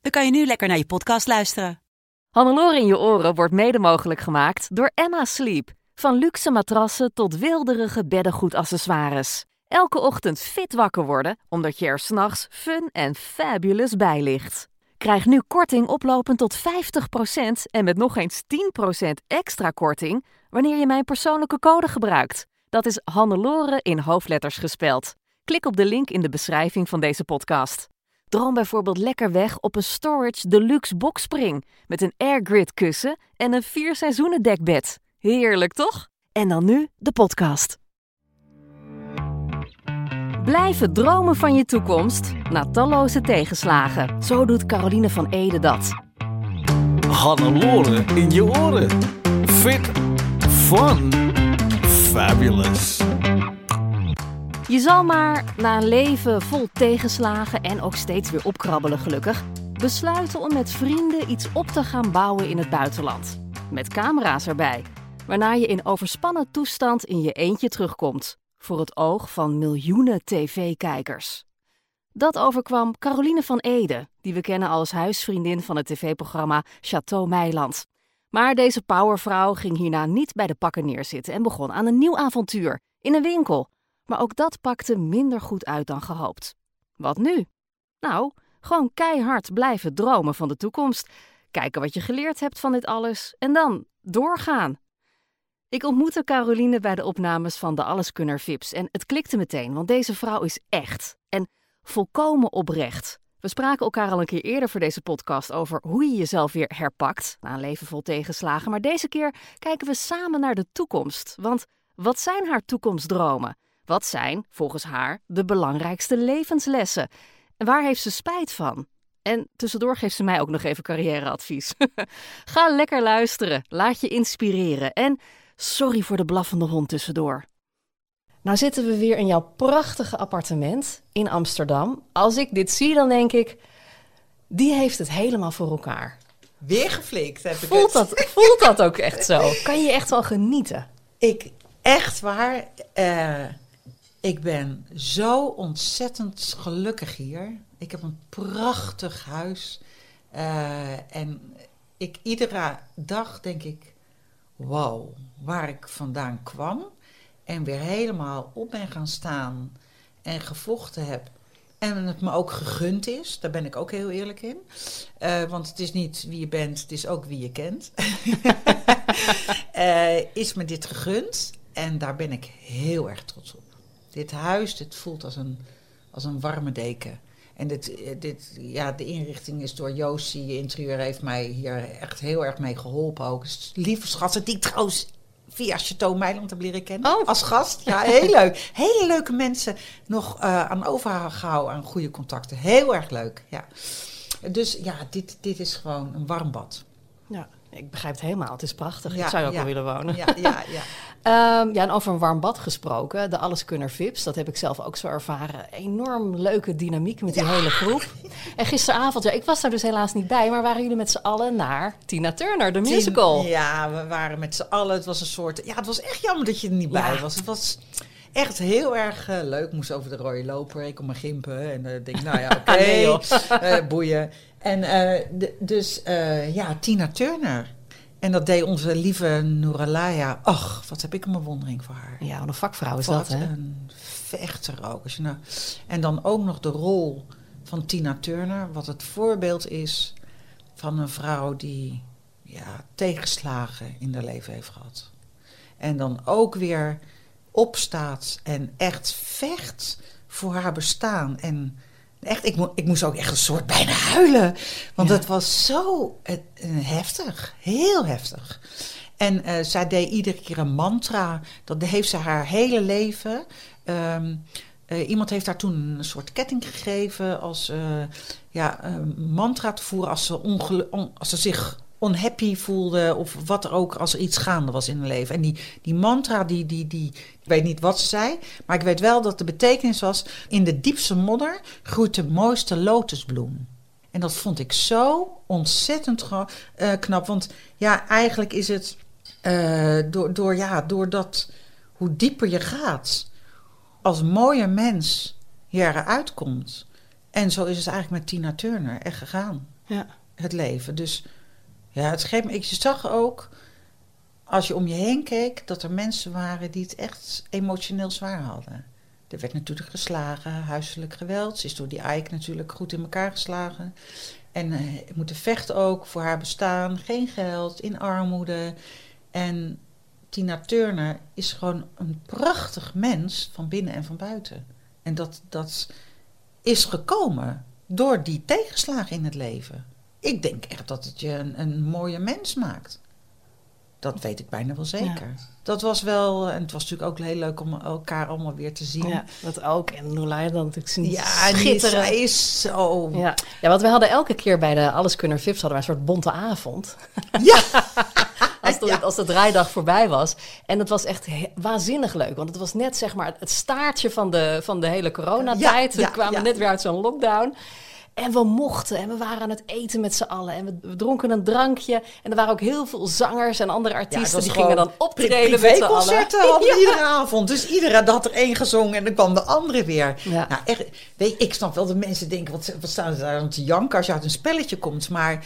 dan kan je nu lekker naar je podcast luisteren. Hannelore in je oren wordt mede mogelijk gemaakt door Emma Sleep. Van luxe matrassen tot wilderige beddengoedaccessoires. Elke ochtend fit wakker worden, omdat je er s'nachts fun en fabulous bij ligt. Krijg nu korting oplopend tot 50% en met nog eens 10% extra korting wanneer je mijn persoonlijke code gebruikt. Dat is Hannelore in hoofdletters gespeld. Klik op de link in de beschrijving van deze podcast. Droom bijvoorbeeld lekker weg op een Storage Deluxe boxspring met een airgrid kussen en een vier seizoenen dekbed. Heerlijk toch? En dan nu de podcast. Blijven dromen van je toekomst na talloze tegenslagen. Zo doet Caroline van Ede dat. Hannelore in je oren. Fit, fun, fabulous. Je zal maar na een leven vol tegenslagen en ook steeds weer opkrabbelen gelukkig, besluiten om met vrienden iets op te gaan bouwen in het buitenland. Met camera's erbij, waarna je in overspannen toestand in je eentje terugkomt, voor het oog van miljoenen tv-kijkers. Dat overkwam Caroline van Ede, die we kennen als huisvriendin van het tv-programma Chateau Meiland. Maar deze powervrouw ging hierna niet bij de pakken neerzitten en begon aan een nieuw avontuur in een winkel maar ook dat pakte minder goed uit dan gehoopt. Wat nu? Nou, gewoon keihard blijven dromen van de toekomst. Kijken wat je geleerd hebt van dit alles en dan doorgaan. Ik ontmoette Caroline bij de opnames van de Alleskunner Vips en het klikte meteen, want deze vrouw is echt en volkomen oprecht. We spraken elkaar al een keer eerder voor deze podcast over hoe je jezelf weer herpakt na een leven vol tegenslagen, maar deze keer kijken we samen naar de toekomst. Want wat zijn haar toekomstdromen? Wat zijn, volgens haar, de belangrijkste levenslessen? En waar heeft ze spijt van? En tussendoor geeft ze mij ook nog even carrièreadvies. Ga lekker luisteren, laat je inspireren en sorry voor de blaffende hond tussendoor. Nou zitten we weer in jouw prachtige appartement in Amsterdam. Als ik dit zie, dan denk ik, die heeft het helemaal voor elkaar. Weer geflikt heb ik Voelt het. dat, voelt dat ook echt zo? Kan je echt wel genieten? Ik, echt waar, eh, ik ben zo ontzettend gelukkig hier. Ik heb een prachtig huis. Eh, en ik, iedere dag denk ik, wow, waar ik vandaan kwam. En weer helemaal op ben gaan staan en gevochten heb. En het me ook gegund is, daar ben ik ook heel eerlijk in. Eh, want het is niet wie je bent, het is ook wie je kent. Eh, is me dit gegund en daar ben ik heel erg trots op. Dit huis, dit voelt als een, als een warme deken. En dit, dit, ja, de inrichting is door Joostie, interieur heeft mij hier echt heel erg mee geholpen ook. Dus lieve schatten, die ik trouwens via Chateau Meiland heb leren kennen. Oh. Als gast, ja, heel leuk. Hele leuke mensen nog eh, aan overgehouden aan goede contacten. Heel erg leuk, ja. Dus ja, dit, dit is gewoon een warm bad. Ja, ik begrijp het helemaal. Het is prachtig. Ja, ik zou je ook ja. wel willen wonen. Ja, ja, ja. Ehm, ja, en over een warm bad gesproken. De Alleskunner Vips, dat heb ik zelf ook zo ervaren. Enorm leuke dynamiek met die hele groep. En gisteravond, ja, ik was daar dus helaas niet bij, maar waren jullie met z'n allen naar Tina Turner, de musical? Ja, we waren met z'n allen. Het was een soort. Ja, het was echt jammer dat je er niet bij was. Het was echt heel erg eh, leuk. Moest over de rode loper. Ik kon me gimpen. En ik denk, nou ja, oké. Nee, joh. eh, boeien. En eh, dus, eh, ja, Tina Turner. En dat deed onze lieve Nooralaya. Ach, wat heb ik een bewondering voor haar. Ja, een vakvrouw is Wat dat, hè? een vechter ook. Als je nou, en dan ook nog de rol van Tina Turner, wat het voorbeeld is van een vrouw die ja, tegenslagen in haar leven heeft gehad. En dan ook weer opstaat en echt vecht voor haar bestaan. En echt, ik, mo- ik moest ook echt een soort bijna huilen. Want Ja. het was zo eh, heftig, heel heftig. En eh, zij deed iedere keer een mantra. Dat heeft ze haar hele leven. ehm, Eh, iemand heeft haar toen een soort ketting gegeven als ja, mantra te voeren als ze, on- als ze zich unhappy voelde of wat er ook als er iets gaande was in haar leven. En die, die mantra, die, die, die, ik weet niet wat ze zei, maar ik weet wel dat de betekenis was: in de diepste modder groeit de mooiste lotusbloem. En dat vond ik zo ontzettend eh, knap, want ja, eigenlijk is het eh, door, door, ja, doordat hoe dieper je gaat, als mooie mens je eruit komt. En zo is het eigenlijk met Tina Turner echt gegaan, Ja. het leven. Dus ja, het geeft me, ik zag ook, als je om je heen keek, dat er mensen waren die het echt emotioneel zwaar hadden. Er werd natuurlijk geslagen, huiselijk geweld. Ze is door die Ike natuurlijk goed in elkaar geslagen. En eh, moeten vechten ook voor haar bestaan. Geen geld, in armoede. En Tina Turner is gewoon een prachtig mens van binnen en van buiten. En dat, dat is gekomen door die tegenslagen in het leven. Ik denk echt dat het je een, een mooie mens maakt. Dat weet ik bijna wel zeker. Dat was wel, en het was natuurlijk ook heel leuk om elkaar allemaal weer te zien. ja, dat ook. En Noelai dan natuurlijk zien Ja, schitteren. is zo. Ja. ja, want we hadden elke keer bij de Alleskunner Vips hadden wij een soort bonte avond. Ja. Als de, Ja. als de draaidag voorbij was. En het was echt he- waanzinnig leuk. Want het was net zeg maar het staartje van de, van de hele coronatijd. Ja, ja, we kwamen net weer uit zo'n lockdown. En we mochten en we waren aan het eten met z'n allen. En we, we dronken een drankje. En er waren ook heel veel zangers en andere artiesten. die gingen dan optreden met z'n allen. hadden iedere avond. Dus iedereen had er één gezongen en dan kwam de andere weer. Ja. Nou, echt, weet, ik snap wel dat mensen denken, wat, wat staan ze daar aan te janken als je uit een spelletje komt. Maar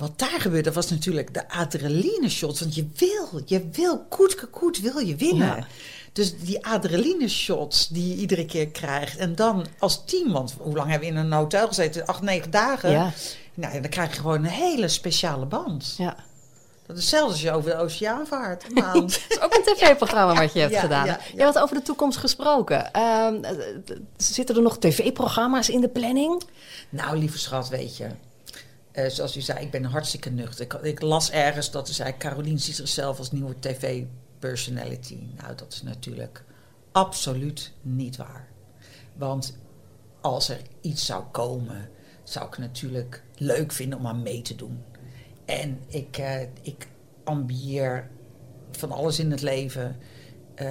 wat daar gebeurde was natuurlijk de adrenaline shots. Want je wil, je wil, koet, koet wil je winnen. Ja. Dus die adrenaline shots die je iedere keer krijgt. En dan als team, want hoe lang hebben we in een hotel gezeten? Acht, negen dagen. Ja. Nou, dan krijg je gewoon een hele speciale band. Ja. Dat is zelfs als je over de oceaan vaart. Het is ook een tv-programma wat je hebt Ja, gedaan. ja, Je ja. had over de toekomst gesproken. Ehm, eh, eh, zitten er nog tv-programma's in de planning? nou, lieve schat, weet je. Eh, zoals u zei, ik ben hartstikke nuchter. Ik, ik las ergens dat ze zei... Carolien ziet zichzelf als nieuwe tv-personality. Nou, dat is natuurlijk absoluut niet waar. Want als er iets zou komen... zou ik natuurlijk leuk vinden om aan mee te doen. En ik, eh, ik ambieer van alles in het leven... eh,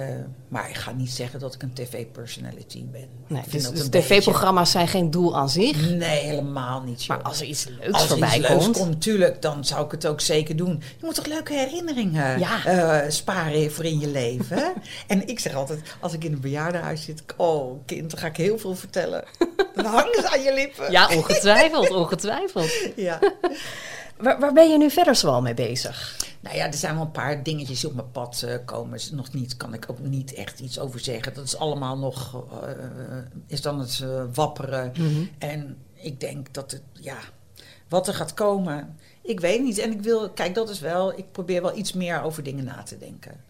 maar ik ga niet zeggen dat ik een tv-personality ben. Nee, dus dus tv-programma's zijn geen doel aan zich. Nee, helemaal niet. Maar joh. als er iets leuks Als voorbij iets leuks komt. komt, natuurlijk, dan zou ik het ook zeker doen. Je moet toch leuke herinneringen Ja. eh, sparen voor in je leven. hè? en ik zeg altijd, als ik in een bejaardenhuis zit, oh kind, dan ga ik heel veel vertellen. Dan hangen ze aan je lippen. Ja, ongetwijfeld, ongetwijfeld. ja. Waar, waar ben je nu verder zoal mee bezig? Nou ja, er zijn wel een paar dingetjes die op mijn pad eh, komen. Nog niet, kan ik ook niet echt iets over zeggen. Dat is allemaal nog, eh, is dan het eh, wapperen. En ik denk dat het, ja, wat er gaat komen, ik weet niet. En ik wil, kijk, dat is wel, ik probeer wel iets meer over dingen na te denken.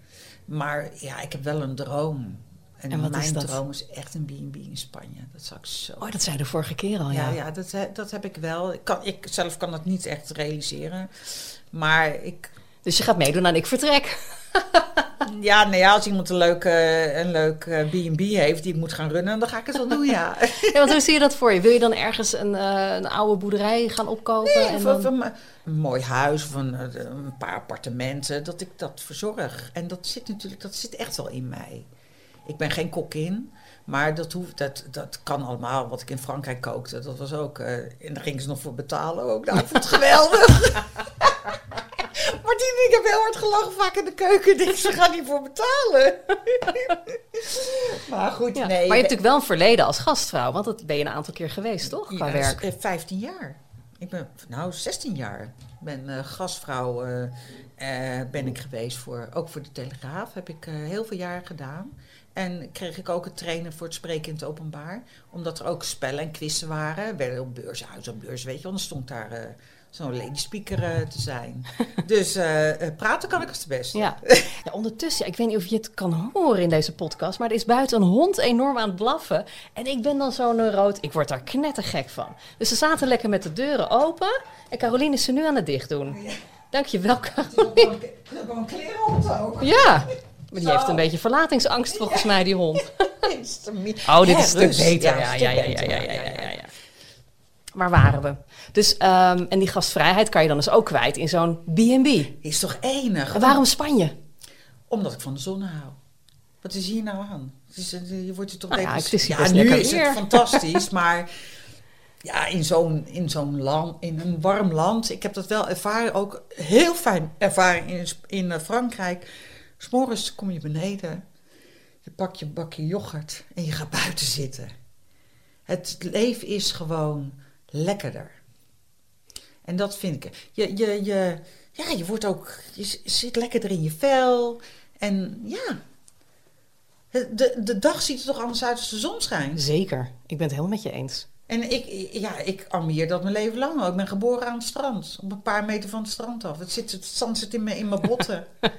Maar ja, ik heb wel een droom. En, En mijn dat? droom is echt een B&B in Spanje. Dat zou ik zo Oh, dat zei de vorige keer al, ja. ja, ja dat, dat heb ik wel. Ik, kan, ik zelf kan dat niet echt realiseren. Maar ik, Dus je gaat meedoen aan Ik Vertrek. ja, nou ja, als iemand een leuk, eh, een leuk eh, B&B heeft die ik moet gaan runnen, dan ga ik het wel doen, ja. Ja, want hoe zie je dat voor je? Wil je dan ergens een, eh, een oude boerderij gaan opkopen? Nee, en of, dan... of een, een mooi huis of een, eh, een paar appartementen, dat ik dat verzorg. En dat zit natuurlijk, dat zit echt wel in mij. Ik ben geen kokkin, maar dat, hoeft, dat, dat kan allemaal. Wat ik in Frankrijk kookte, dat was ook... eh, en daar gingen ze nog voor betalen ook. Nou, ik vond het geweldig. Martien, ik heb heel hard gelachen vaak in de keuken. Denk, ze gaan niet voor betalen. maar goed, Ja, nee. maar je hebt natuurlijk wel een verleden als gastvrouw, want dat ben je een aantal keer geweest, toch? Qua Ja, werk. eh, 15 jaar. Ik ben, nou, 16 jaar. Ik ben eh, gastvrouw eh, eh, ben ik geweest voor, ook voor de Telegraaf. Heb ik eh, heel veel jaar gedaan. En kreeg ik ook het trainen voor het spreken in het openbaar. Omdat er ook spellen en quizzen waren. We werden op beurshuis op beurs, weet je wel. Dan stond daar eh, zo'n lady speaker eh, te zijn. dus eh, praten kan ik het best. Ja. ja, ondertussen, ik weet niet of je het kan horen in deze podcast, maar er is buiten een hond enorm aan het blaffen. En ik ben dan zo neuroot, ik word daar knettergek van. Dus ze zaten lekker met de deuren open en Caroline is ze nu aan het dicht doen. Dankjewel, Caroline. Gewoon klerenhond ook. Ja, Maar die heeft een beetje verlatingsangst volgens mij, die hond. Is te mi- Oh, dit is een stuk beter. Ja, Ja, ja, ja, ja, ja, ja, ja, ja. Waar waren we? Dus, ehm, en die gastvrijheid kan je dan dus ook kwijt in zo'n B&B. Is toch enig? En waarom Spanje? Omdat ik van de zon hou. Wat is hier nou aan? Is, je wordt er toch Nou ja, even- het is hier ja, nu is weer. het fantastisch, maar ja, in zo'n, in zo'n land, in een warm land. Ik heb dat wel ervaren, ook heel fijn ervaren in, in eh, Frankrijk. S'morgens kom je beneden, je pakt je bakje yoghurt en je gaat buiten zitten. Het leven is gewoon lekkerder. En dat vind ik. Je, je, je, ja, je wordt ook. Je zit lekkerder in je vel. En ja. De, de dag ziet er toch anders uit als de zon schijnt. Zeker, ik ben het helemaal met je eens. En ik, ja, ik ambieer dat mijn leven lang. Ik ben geboren aan het strand. Op een paar meter van het strand af. Het, zit, het zand zit in mijn, in mijn botten.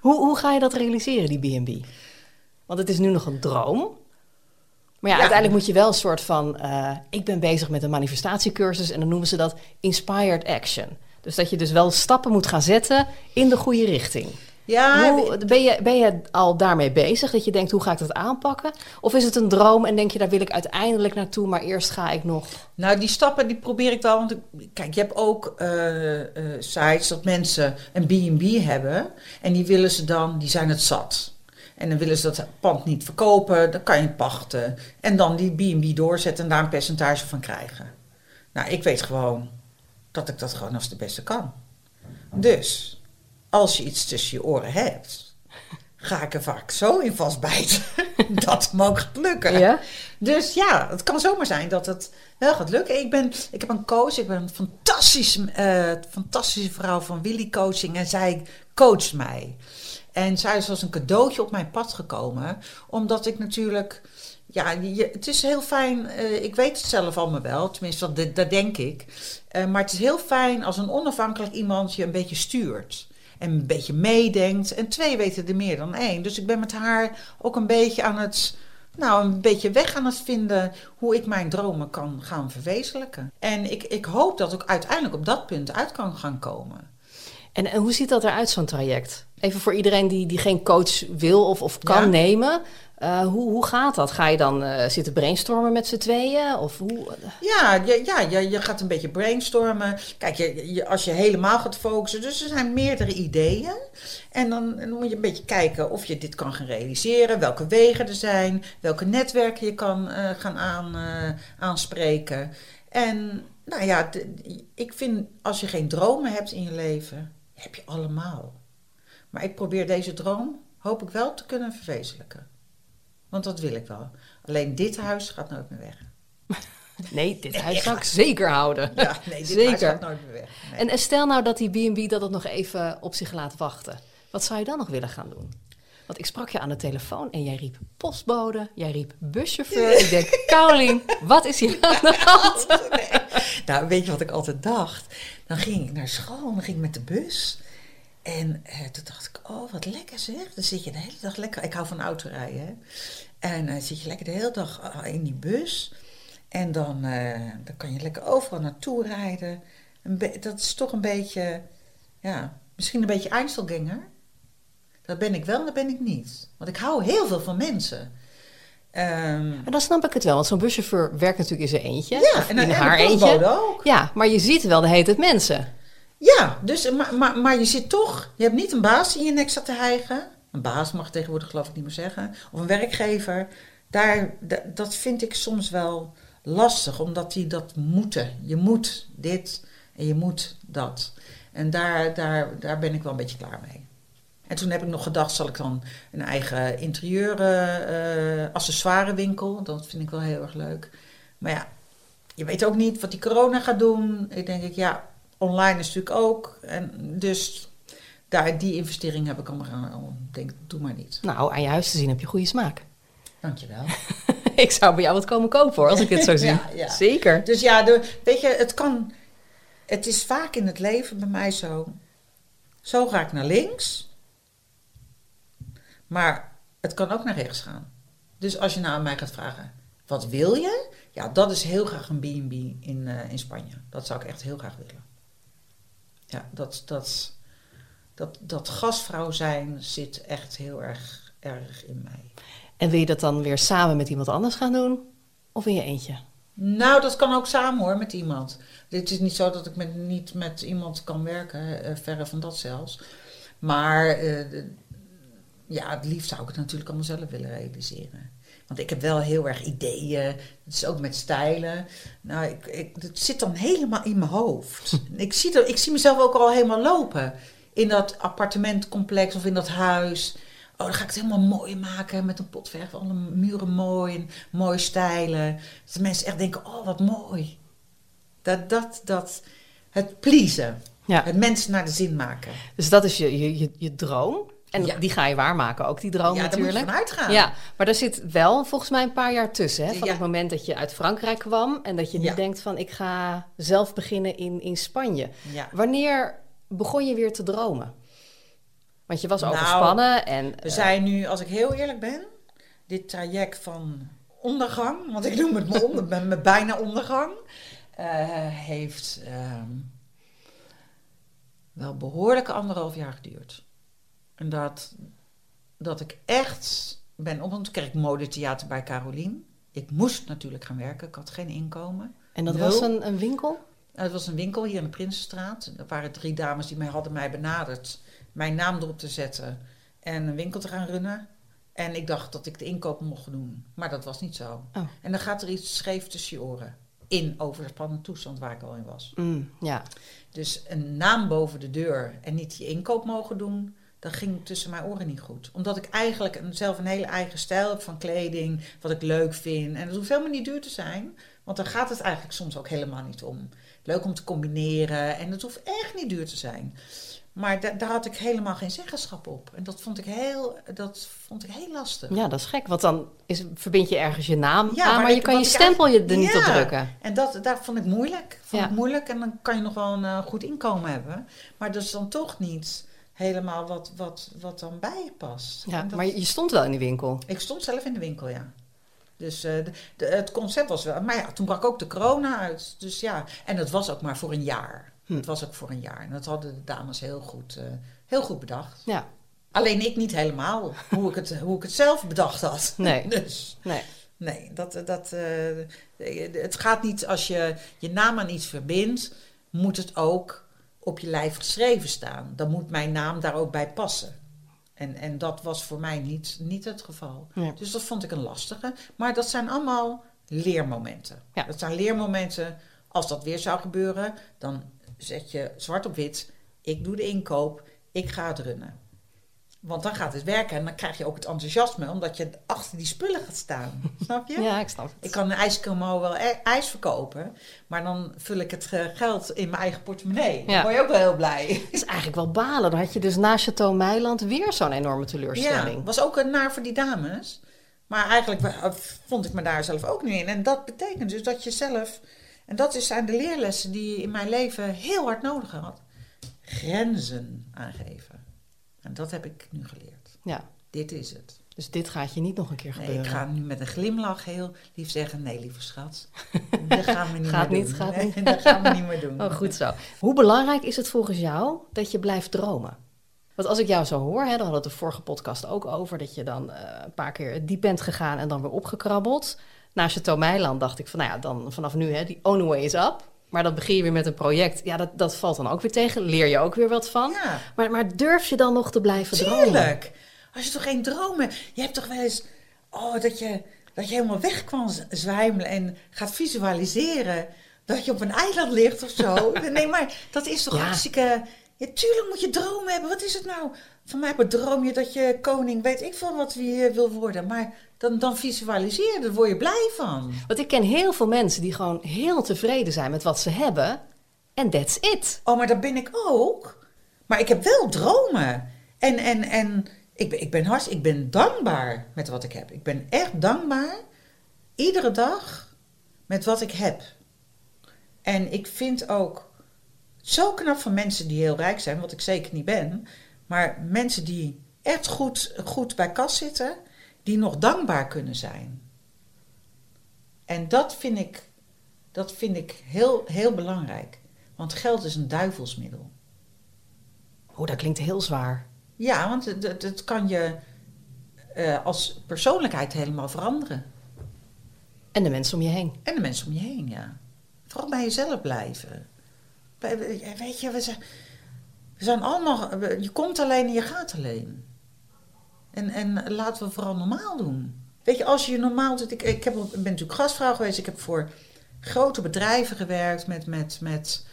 Hoe, hoe ga je dat realiseren, die B&B? Want het is nu nog een droom. Maar ja, Ja. uiteindelijk moet je wel een soort van... eh, ik ben bezig met een manifestatiecursus en dan noemen ze dat Inspired Action. Dus dat je dus wel stappen moet gaan zetten in de goede richting. Ja, Hoe, ben, je, ben je al daarmee bezig? Dat je denkt, hoe ga ik dat aanpakken? Of is het een droom en denk je, daar wil ik uiteindelijk naartoe... maar eerst ga ik nog... Nou, die stappen die probeer ik wel. Want ik- kijk, je hebt ook eh, eh, sites dat mensen een B&B hebben. En die willen ze dan, die zijn het zat. En dan willen ze dat pand niet verkopen, dan kan je het pachten. En dan die B&B doorzetten en daar een percentage van krijgen. Nou, ik weet gewoon dat ik dat gewoon als de beste kan. Dus, als je iets tussen je oren hebt, ga ik er vaak zo in vastbijten dat het me ook gaat lukken. Ja? Dus ja, het kan zomaar zijn dat het wel gaat lukken. Ik, ben, ik heb een coach, ik ben een fantastische, eh, fantastische vrouw van Willy Coaching en zij coacht mij. En zij is als een cadeautje op mijn pad gekomen, omdat ik natuurlijk, ja, je, het is heel fijn, eh, ik weet het zelf allemaal wel, tenminste dat, dat denk ik. Eh, maar het is heel fijn als een onafhankelijk iemand je een beetje stuurt. En een beetje meedenkt. En twee weten er meer dan één. Dus ik ben met haar ook een beetje aan het nou, een beetje weg aan het vinden hoe ik mijn dromen kan gaan verwezenlijken. En ik, ik hoop dat ik uiteindelijk op dat punt uit kan gaan komen. En, en hoe ziet dat eruit, zo'n traject? Even voor iedereen die, die geen coach wil of, of kan Ja. nemen. Eh, hoe, hoe gaat dat? Ga je dan eh, zitten brainstormen met z'n tweeën? Of hoe? Ja, je, ja je, gaat een beetje brainstormen. Kijk, je, als je helemaal gaat focussen. Dus er zijn meerdere ideeën. En dan, dan moet je een beetje kijken of je dit kan gaan realiseren. Welke wegen er zijn. Welke netwerken je kan eh, gaan aan, aanspreken. En nou ja, ik vind als je geen dromen hebt in je leven, heb je allemaal. Maar ik probeer deze droom, hoop ik wel te kunnen verwezenlijken. Want dat wil ik wel. Alleen dit huis gaat nooit meer weg. Nee, dit huis zou ik zeker houden. Ja, nee, dit Zeker. huis gaat nooit meer weg. Nee. En, stel nou dat die B&B dat het nog even op zich laat wachten. Wat zou je dan nog willen gaan doen? Want ik sprak je aan de telefoon en jij riep postbode, jij riep buschauffeur. Ik denk, Caroline, wat is hier aan de hand? Nou, weet je wat ik altijd dacht? Dan ging ik naar school, dan ging ik met de bus. En eh, toen dacht ik, oh, wat lekker zeg. Dan zit je de hele dag lekker. Ik hou van autorijden. Hè? En dan zit je lekker de hele dag ah, in die bus. En dan, eh, dan kan je lekker overal naartoe rijden. Dat is toch een beetje, ja, misschien een beetje Einzelganger. Dat ben ik wel en dat ben ik niet. Want ik hou heel veel van mensen. Ehm, Maar dan snap ik het wel, want zo'n buschauffeur werkt natuurlijk in zijn eentje. ja, en, in en haar de eentje. ook. Ja, maar je ziet wel de heet het mensen. Ja, dus, maar, maar, maar je zit toch, je hebt niet een baas in je nek staat te hijgen. Een baas mag tegenwoordig geloof ik niet meer zeggen. Of een werkgever. Daar, da- dat vind ik soms wel lastig, omdat die dat moeten. Je moet dit en je moet dat. En daar, daar, daar ben ik wel een beetje klaar mee. En toen heb ik nog gedacht, zal ik dan een eigen interieur eh, eh, accessoirewinkel. Dat vind ik wel heel erg leuk. Maar ja, je weet ook niet wat die corona gaat doen. Ik denk ik, ja, online is natuurlijk ook. En dus daar, die investering heb ik allemaal gaan. Ik denk, doe maar niet. Nou, aan je huis te zien heb je goede smaak. Dankjewel. ik zou bij jou wat komen kopen hoor, als ik het zo zie. Ja, ja. Zeker. Dus ja, de, weet je, het kan. Het is vaak in het leven bij mij zo. Zo ga ik naar links. Maar het kan ook naar rechts gaan. Dus als je nou aan mij gaat vragen: wat wil je? Ja, dat is heel graag een B&B in, eh, in Spanje. Dat zou ik echt heel graag willen. Ja, dat, dat, dat, dat gastvrouw zijn zit echt heel erg, erg in mij. En wil je dat dan weer samen met iemand anders gaan doen? Of in je eentje? Nou, dat kan ook samen hoor, met iemand. Dit is niet zo dat ik met, niet met iemand kan werken, eh, verre van dat zelfs. Maar de- ja, het liefst zou ik het natuurlijk allemaal zelf willen realiseren. Want ik heb wel heel erg ideeën. Het is ook met stijlen. Nou, ik, ik, het zit dan helemaal in mijn hoofd. ik, zie dat, ik zie mezelf ook al helemaal lopen. In dat appartementcomplex of in dat huis. Oh, dan ga ik het helemaal mooi maken met een potverf. Alle muren mooi en mooie stijlen. Dat de mensen echt denken, oh, wat mooi. Dat, dat, dat, het pleasen. Ja. Het mensen naar de zin maken. Dus dat is je, je, je, je droom. En Ja. die ga je waarmaken, ook die droom ja, daar moet je natuurlijk. van uitgaan. Ja, maar er zit wel volgens mij een paar jaar tussen. Hè? Van Ja. het moment dat je uit Frankrijk kwam en dat je nu denkt van ik ga zelf beginnen in, in Spanje. Wanneer begon je weer te dromen? Want je was Nou, overspannen en... We eh, zijn nu, als ik heel eerlijk ben, dit traject van ondergang, want ik noem het mijn, onder, mijn, mijn bijna ondergang, eh, heeft ehm, wel behoorlijk anderhalf jaar geduurd. Dat, dat ik echt ben op, want toen kreeg ik modetheater bij Carolien. Ik moest natuurlijk gaan werken, ik had geen inkomen. en dat nul. was een, een winkel? Nou, Het was een winkel hier in de Prinsenstraat. Er waren drie dames die mij hadden mij benaderd. Mijn naam erop te zetten en een winkel te gaan runnen. En ik dacht dat ik de inkoop mocht doen. Maar dat was niet zo. Oh. En dan gaat er iets scheef tussen je oren. In overspannen toestand waar ik al in was. Mm, ja. Dus een naam boven de deur en niet je inkoop mogen doen, dat ging tussen mijn oren niet goed. Omdat ik eigenlijk een, zelf een hele eigen stijl heb van kleding, wat ik leuk vind. En het hoeft helemaal niet duur te zijn, want daar gaat het eigenlijk soms ook helemaal niet om. Leuk om te combineren en het hoeft echt niet duur te zijn. Maar da- daar had ik helemaal geen zeggenschap op. En dat vond ik heel, dat vond ik heel lastig. ja, dat is gek. Want dan is, verbind je ergens je naam Ja, aan, maar, maar je kan je stempel je er niet op drukken. En dat, dat vond ik moeilijk. Vond Ja. ik moeilijk. En dan kan je nog wel een eh, goed inkomen hebben. Maar dat is dan toch niet helemaal wat, wat, wat dan bij je past. Ja, dat- maar je stond wel in die winkel. Ik stond zelf in de winkel, ja. Dus eh, de, de- het concept was wel... Maar ja, toen brak ook de corona uit. Dus ja, en het was ook maar voor een jaar. Hm. Het was ook voor een jaar. En dat hadden de dames heel goed, eh, heel goed bedacht. Ja, Alleen ik niet helemaal hoe ik het, hoe ik het zelf bedacht had. Nee. Dus... nee. Nee, dat, dat, eh, het gaat niet als je je naam aan iets verbindt, moet het ook op je lijf geschreven staan. Dan moet mijn naam daar ook bij passen. En, en dat was voor mij niet, niet het geval. Ja. Dus dat vond ik een lastige. Maar dat zijn allemaal leermomenten. Ja. Dat zijn leermomenten. Als dat weer zou gebeuren, dan zet je zwart op wit. Ik doe de inkoop. Ik ga het runnen. Want dan gaat het werken en dan krijg je ook het enthousiasme, omdat je achter die spullen gaat staan. Snap je? Ja, ik snap het. Ik kan een ijskomo wel ij- ijs verkopen, maar dan vul ik het eh, geld in mijn eigen portemonnee. Dan Ja. word je ook wel heel blij. Het is eigenlijk wel balen. Dan had je dus na Chateau Meiland weer zo'n enorme Ja, teleurstelling. was ook een naar voor die dames. Maar eigenlijk eh, vond ik me daar zelf ook nu in. En dat betekent dus dat je zelf, en dat is- zijn de leerlessen die je in mijn leven heel hard nodig had, grenzen aangeven. En dat heb ik nu geleerd. Ja, Dit is het. dus dit gaat je niet nog een keer Nee, gebeuren. ik ga nu met een glimlach heel lief zeggen: nee, lieve schat. Dat gaan we niet Gaat meer niet, doen. gaat Nee, niet. Dat gaan we niet meer doen. Oh, goed zo. Hoe belangrijk is het volgens jou dat je blijft dromen? Want als ik jou zo hoor, hè, dan hadden we het de vorige podcast ook over... dat je dan eh, een paar keer diep bent gegaan en dan weer opgekrabbeld. Na Chateau Meiland dacht ik van, nou ja, dan vanaf nu, hè, die own way is up. Maar dan begin je weer met een project. Ja, dat, dat valt dan ook weer tegen. Leer je ook weer wat van. Ja, Maar, maar durf je dan nog te blijven dromen? tuurlijk. Als je toch geen dromen... Je hebt toch wel eens... Oh, dat je, dat je helemaal weg kan zwijmelen en gaat visualiseren... dat je op een eiland ligt of zo. nee, maar dat is toch Ja. hartstikke... Ja, tuurlijk moet je dromen hebben. Wat is het nou? Van mij droom je dat je koning, weet ik veel wat wie je wil worden. Maar dan, dan visualiseer je, daar word je blij van. Want ik ken heel veel mensen die gewoon heel tevreden zijn met wat ze hebben. En that's it. Oh, maar dat ben ik ook. Maar ik heb wel dromen. En, en, en ik, ben, ik, ben hart, ik ben dankbaar met wat ik heb. Ik ben echt dankbaar. Iedere dag met wat ik heb. En ik vind ook zo knap van mensen die heel rijk zijn, wat ik zeker niet ben. Maar mensen die echt goed, goed bij kas zitten, die nog dankbaar kunnen zijn. En dat vind ik, dat vind ik heel, heel belangrijk. Want geld is een duivelsmiddel. Oh, dat klinkt heel zwaar. Ja, want het, kan je eh, als persoonlijkheid helemaal veranderen. En de mensen om je heen. En de mensen om je heen, ja. Vooral bij jezelf blijven. Weet je, we zijn, we zijn allemaal... Je komt alleen en je gaat alleen. En, en laten we vooral normaal doen. Weet je, als je normaal doet... Ik, ik, heb, ben natuurlijk gastvrouw geweest. Ik heb voor grote bedrijven gewerkt met... met, met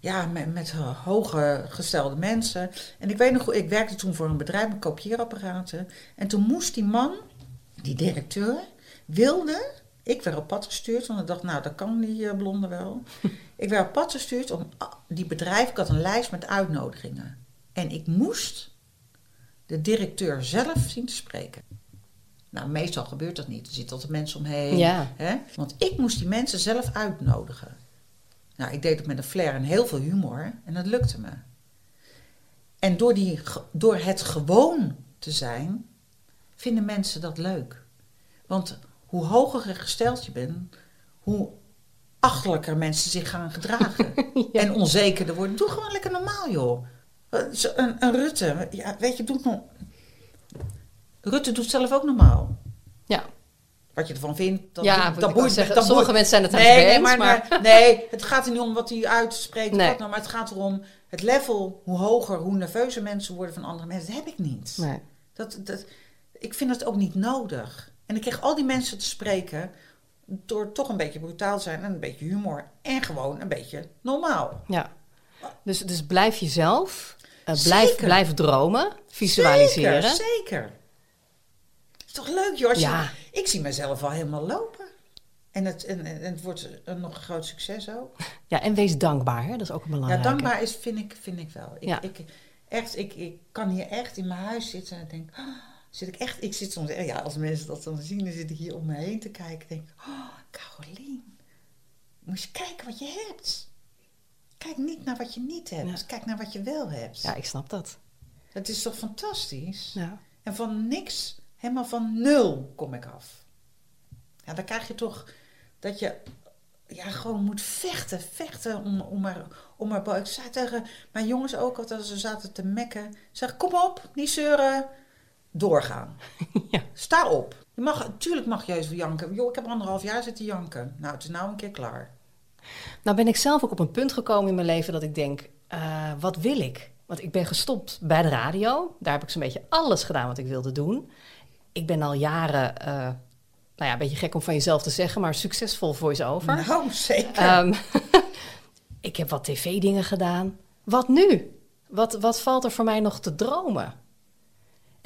ja, met, met hoge gestelde mensen. En ik weet nog, ik werkte toen voor een bedrijf met kopieerapparaten. En toen moest die man, die directeur, wilde. Ik werd op pad gestuurd, want ik dacht, nou, dat kan die eh, blonde wel. ik werd op pad gestuurd om ah, die bedrijf. Ik had een lijst met uitnodigingen. En ik moest de directeur zelf zien te spreken. Nou, meestal gebeurt dat niet. Er zitten altijd mensen omheen. Ja. Hè? Want ik moest die mensen zelf uitnodigen. Nou, ik deed het met een flair en heel veel humor. En dat lukte me. En door, die, door het gewoon te zijn, vinden mensen dat leuk. Want hoe hoger je gesteld je bent, hoe achterlijker mensen zich gaan gedragen. En onzekerder worden. Doe gewoon lekker normaal, joh. Een, een Rutte, ja, weet je, doet nog... Rutte doet zelf ook normaal. Ja. Wat je ervan vindt, dat, Ja, dat, boeit zeggen, dat sommige boeit- mensen zijn het nee, mee nee, eens, maar, maar- nee, het gaat er niet om wat hij uitspreekt, Nee. wat nou, maar het gaat erom het level, hoe hoger, hoe nerveuzer mensen worden van andere mensen. Dat heb ik niet. Nee. Dat, dat, ik vind dat ook niet nodig. En ik kreeg al die mensen te spreken door toch een beetje brutaal te zijn en een beetje humor en gewoon een beetje normaal. Ja. Dus, dus blijf jezelf. eh, blijf, Zeker. blijf dromen. Visualiseren. Zeker, zeker. is toch leuk, joh. Als je- Ja. ik zie mezelf al helemaal lopen. En het, en, en het wordt een nog een groot succes ook. Ja, en wees dankbaar. Hè? Dat is ook een Ja, belangrijke. dankbaar is, vind ik, vind ik wel. Ik, Ja. ik, echt, ik, ik kan hier echt in mijn huis zitten en denk, ah, zit ik echt, ik zit soms, ja, als mensen dat dan zien, dan zit ik hier om me heen te kijken. Denk, oh, Carolien, moet je kijken wat je hebt. Kijk niet naar wat je niet hebt. Ja. Kijk naar wat je wel hebt. Ja, ik snap dat. Dat is toch fantastisch? Ja. En van niks, helemaal van nul kom ik af. Ja, dan krijg je toch dat je ja, gewoon moet vechten, vechten om, om maar, om maar. Ik zei tegen mijn jongens ook altijd als ze zaten te mekken. Zeg, kom op, niet zeuren, doorgaan. Ja. Sta op. Je mag, natuurlijk mag je eens janken. Joh, ik heb anderhalf jaar zitten janken. Nou, het is nou een keer klaar. Nou ben ik zelf ook op een punt gekomen in mijn leven dat ik denk, eh, wat wil ik? Want ik ben gestopt bij de radio. Daar heb ik zo'n beetje alles gedaan wat ik wilde doen. Ik ben al jaren, eh, nou ja, een beetje gek om van jezelf te zeggen, maar succesvol voice-over. Nou, zeker. Ehm, ik heb wat tv-dingen gedaan. Wat nu? Wat, wat valt er voor mij nog te dromen?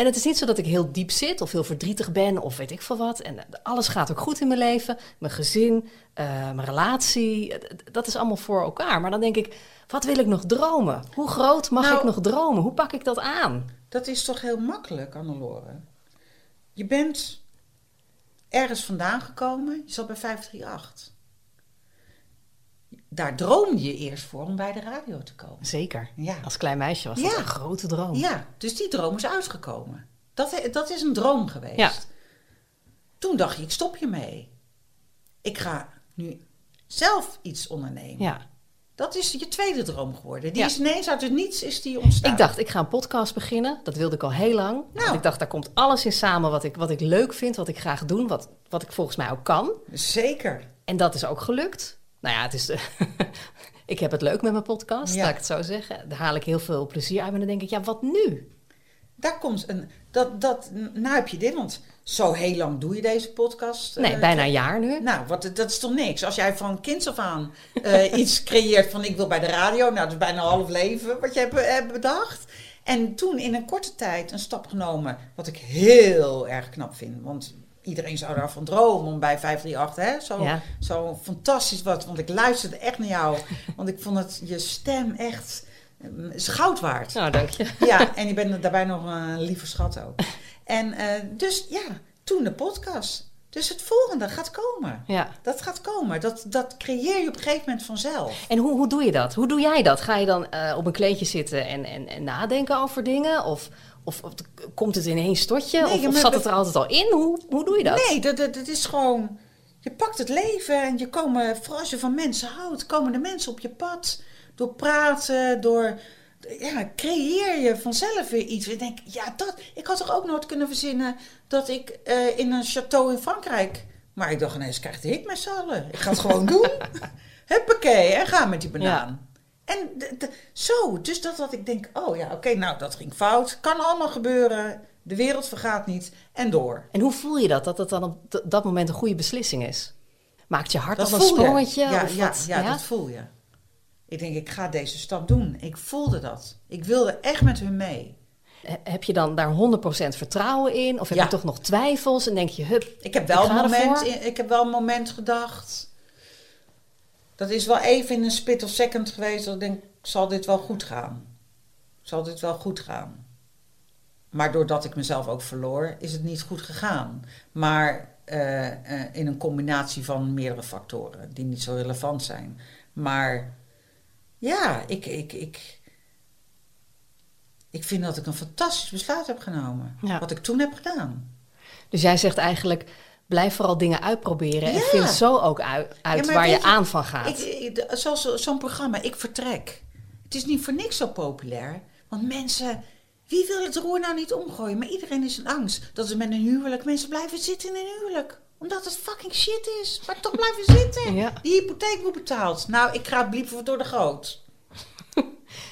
En het is niet zo dat ik heel diep zit of heel verdrietig ben of weet ik veel wat. En eh, alles gaat ook goed in mijn leven. Mijn gezin, eh, mijn relatie. eh, Dat is allemaal voor elkaar. Maar dan denk ik, wat wil ik nog dromen? Hoe groot mag Nou- ik nog dromen? Hoe pak ik dat aan? Dat is toch heel makkelijk, Annelore? Je bent ergens vandaan gekomen, je zat bij 538. Daar droomde je eerst voor om bij de radio te komen. Zeker. Ja. Als klein meisje was dat Ja. een grote droom. Ja, dus die droom is uitgekomen. Dat, dat is een droom geweest. Ja. Toen dacht je, ik stop hiermee. Ik ga nu zelf iets ondernemen. Ja. Dat is je tweede droom geworden. Die Ja. is ineens uit het niets is die ontstaan. Ik dacht, ik ga een podcast beginnen. Dat wilde ik al heel lang. Nou. Ik dacht, daar komt alles in samen wat ik, wat ik leuk vind, wat ik graag doe, wat, wat ik volgens mij ook kan. Zeker. En dat is ook gelukt. Nou ja, het is. ik heb het leuk met mijn podcast, Ja. laat ik het zo zeggen. Daar haal ik heel veel plezier uit. En dan denk ik, ja, wat nu? Daar komt een. Dat, dat, nou heb je dit, want zo heel lang doe je deze podcast. Nee, eh, bijna een jaar nu. Nou, wat, dat is toch niks? Als jij van kinds af aan eh, iets creëert van ik wil bij de radio, nou dat is bijna een half leven wat je hebt, hebt bedacht. En toen in een korte tijd een stap genomen, wat ik heel erg knap vind. Want iedereen zou daarvan dromen om bij 538, hè? Zo, Ja. zo fantastisch wat. Want ik luisterde echt naar jou. Want ik vond het je stem echt eh, is goud waard. Nou, dank je. Ja, en je bent daarbij nog een lieve schat ook. En eh, dus ja, toen de podcast. Dus het volgende gaat komen. Ja. Dat gaat komen. Dat, dat creëer je op een gegeven moment vanzelf. En hoe, hoe doe je dat? Hoe doe jij dat? Ga je dan eh, op een kleedje zitten en, en, en nadenken over dingen? Of, of, of komt het ineens tot je? Nee, of, zat het er altijd al in? Hoe, hoe doe je dat? Nee, dat, dat, dat is gewoon. Je pakt het leven en je komen, vooral als je van mensen houdt, komen de mensen op je pad. Door praten, door, ja, creëer je vanzelf weer iets. Ik denk, ja, dat. Ik had toch ook nooit kunnen verzinnen dat ik eh, in een château in Frankrijk. Maar ik dacht ineens, krijg de hik met z'n allen. Ik ga het gewoon doen. Huppakee, en ga met die banaan. En de- de- zo, dus dat dat ik denk, oh ja, oké, nou dat ging fout. Kan allemaal gebeuren. De wereld vergaat niet. En door. En hoe voel je dat, dat het dan op dat moment een goede beslissing is? Maakt je hart Dat al een sprongetje? Ja, of ja, wat? ja, dat voel je. Ik denk, ik ga deze stap doen. Ik voelde dat. Ik wilde echt met hun mee. He- Heb je dan daar 100% vertrouwen in? Of heb Ja. je toch nog twijfels en denk je, hup, Ik heb wel, Ik een moment, ervoor. ik heb wel een moment gedacht. Dat is wel even in een split of second geweest. Dat ik denk, zal dit wel goed gaan? Zal dit wel goed gaan? Maar doordat ik mezelf ook verloor, is het niet goed gegaan. Maar eh, eh, in een combinatie van meerdere factoren die niet zo relevant zijn. Maar ja, ik, ik, ik, ik vind dat ik een fantastisch besluit heb genomen. Ja. Wat ik toen heb gedaan. Dus jij zegt eigenlijk, blijf vooral dingen uitproberen. En Ja. vind zo ook uit, uit Ja, maar waar je, aan van gaat. Ik, ik- de- zoals zo- zo'n programma, Ik Vertrek. Het is niet voor niks zo populair. Want mensen, wie wil het roer nou niet omgooien? Maar iedereen is in angst. Dat is met een huwelijk. Mensen blijven zitten in een huwelijk. Omdat het fucking shit is. Maar toch blijven zitten. Ja. Die hypotheek wordt betaald. Nou, ik ga liever door de goot.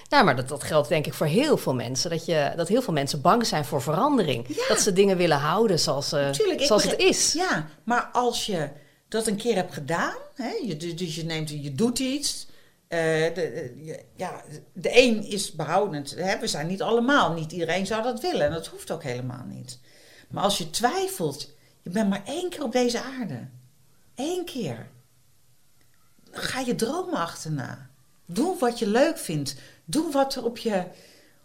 Nou, maar dat, dat geldt denk ik voor heel veel mensen. Dat, je, dat heel veel mensen bang zijn voor verandering. Ja. Dat ze dingen willen houden zoals, eh, Tuurlijk, zoals het is. Ja, maar als je dat een keer hebt gedaan, hè, je, dus dus je neemt, je doet iets. eh, de, ja, de een is behoudend. Hè, we zijn niet allemaal, niet iedereen zou dat willen. En dat hoeft ook helemaal niet. Maar als je twijfelt, je bent maar één keer op deze aarde. Eén keer. Ga je dromen achterna. Doe wat je leuk vindt. Doe wat er op je,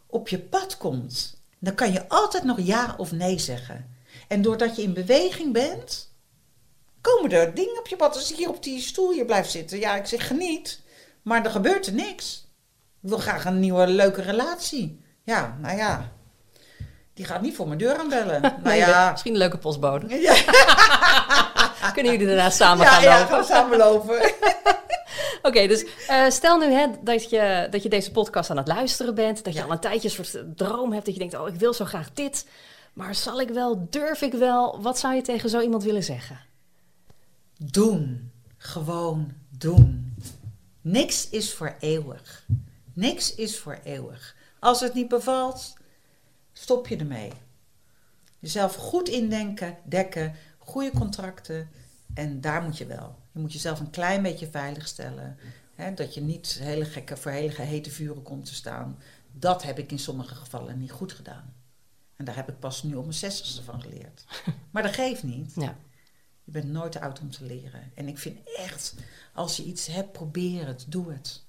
op je pad komt. Dan kan je altijd nog ja of nee zeggen. En doordat je in beweging bent, komen er dingen op je pad. Als je hier op die stoel hier blijft zitten, ja, ik zeg geniet. Maar er gebeurt er niks. Ik wil graag een nieuwe leuke relatie. Ja, nou ja. Die gaat niet voor mijn deur aanbellen. Nou Nee, ja. Misschien een leuke postbode. Ja, Kunnen jullie daarna samen ja, gaan ja, lopen? gaan we samen lopen. Oké, dus eh, stel nu hè, dat, je, dat je deze podcast aan het luisteren bent. Dat je Ja. al een tijdje een soort droom hebt. Dat je denkt, oh, ik wil zo graag dit. Maar zal ik wel, durf ik wel? Wat zou je tegen zo iemand willen zeggen? Doen. Gewoon doen. Niks is voor eeuwig. Niks is voor eeuwig. Als het niet bevalt, stop je ermee. Jezelf goed indenken, dekken, goede contracten. En daar moet je wel. Je moet jezelf een klein beetje veilig stellen. Hè, dat je niet hele gekke, voor hele hete vuren komt te staan. Dat heb ik in sommige gevallen niet goed gedaan. En daar heb ik pas nu op mijn zestigste van geleerd. Maar dat geeft niet. Ja. Je bent nooit te oud om te leren. En ik vind echt, als je iets hebt, probeer het, doe het.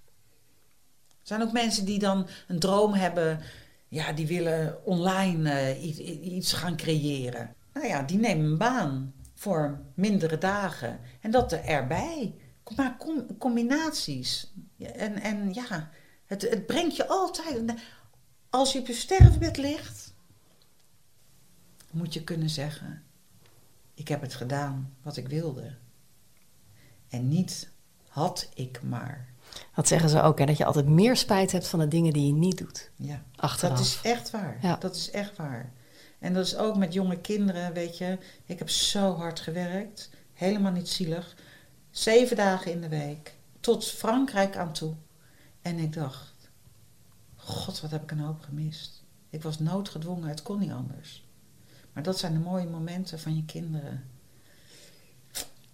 Er zijn ook mensen die dan een droom hebben, ja, die willen online eh, iets, iets gaan creëren. Nou ja, die nemen een baan voor mindere dagen. En dat er erbij. Maar com- combinaties. En, en ja, het, het brengt je altijd. Als je op je sterfbed ligt, moet je kunnen zeggen: Ik heb het gedaan wat ik wilde. En niet had ik maar. Dat zeggen ze ook, hè, dat je altijd meer spijt hebt van de dingen die je niet doet. Ja, Achteraf. dat is echt waar. Ja. Dat is echt waar. En dat is ook met jonge kinderen, weet je. Ik heb zo hard gewerkt. Helemaal niet zielig. Zeven dagen in de week. Tot Frankrijk aan toe. En ik dacht, god, wat heb ik een hoop gemist. Ik was noodgedwongen, het kon niet anders. Maar dat zijn de mooie momenten van je kinderen.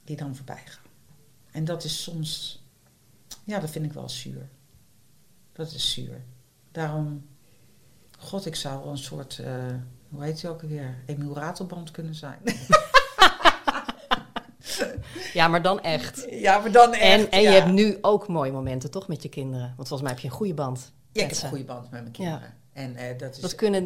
Die dan voorbij gaan. En dat is soms, ja, dat vind ik wel zuur. Dat is zuur. Daarom, god, ik zou een soort, eh, hoe heet hij ook alweer? Emiel Ratelband kunnen zijn. Ja, maar dan echt. ja, maar dan echt. En, en je hebt nu ook mooie momenten, toch, met je kinderen? Want volgens mij heb je een goede band. Ja, ik heb ze. een goede band met mijn kinderen. En eh, dat is... Dat kunnen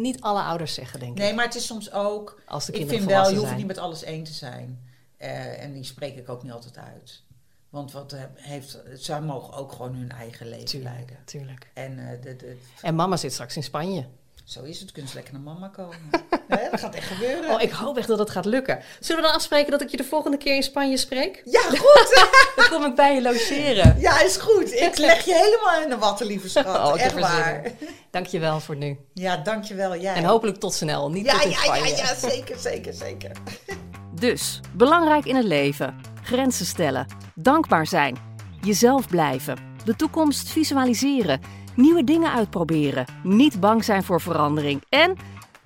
niet alle ouders zeggen, denk ik. nee, maar het is soms ook... Als de Ik kinderen vind wel, je hoeft niet met alles één te zijn. Eh, en die spreek ik ook niet altijd uit. Want wat eh, heeft... Zij mogen ook gewoon hun eigen leven Tuurlijk, leiden. tuurlijk. En, de, de, En mama zit straks in Spanje. Zo is het, kun je lekker naar mama komen. Dat gaat echt gebeuren. Oh, ik hoop echt dat het gaat lukken. Zullen we dan afspreken dat ik je de volgende keer in Spanje spreek? Ja, goed. Dan kom ik bij je logeren. Ja, is goed. Ik leg je helemaal in de watten, lieve schat. Oh, echt waar. in. Dankjewel voor nu. Ja, dankjewel. Jij. En hopelijk tot snel. Niet Ja, tot in ja, ja, ja, zeker, zeker, zeker. Dus, belangrijk in het leven. Grenzen stellen. Dankbaar zijn. Jezelf blijven. De toekomst visualiseren. Nieuwe dingen uitproberen. Niet bang zijn voor verandering. En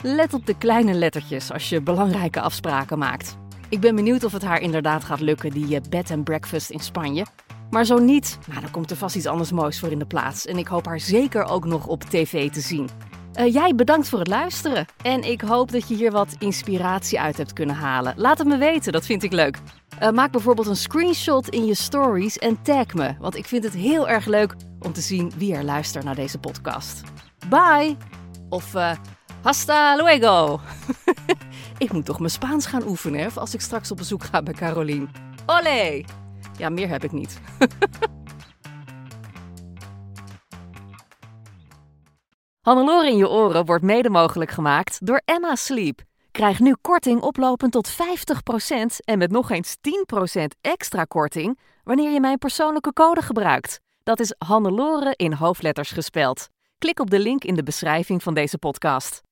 let op de kleine lettertjes als je belangrijke afspraken maakt. Ik ben benieuwd of het haar inderdaad gaat lukken, die eh, bed and breakfast in Spanje. Maar zo niet, nou, dan komt er vast iets anders moois voor in de plaats. En ik hoop haar zeker ook nog op tv te zien. Eh, jij bedankt voor het luisteren. En ik hoop dat je hier wat inspiratie uit hebt kunnen halen. Laat het me weten, dat vind ik leuk. Eh, maak bijvoorbeeld een screenshot in je stories en tag me. Want ik vind het heel erg leuk om te zien wie er luistert naar deze podcast. Bye! Of eh, hasta luego! ik moet toch mijn Spaans gaan oefenen als ik straks op bezoek ga bij Carolien. Olé! Ja, meer heb ik niet. Hannelore in je oren wordt mede mogelijk gemaakt door Emma Sleep. Krijg nu korting oplopend tot 50% en met nog eens 10% extra korting wanneer je mijn persoonlijke code gebruikt. Dat is Hannelore in hoofdletters gespeld. Klik op de link in de beschrijving van deze podcast.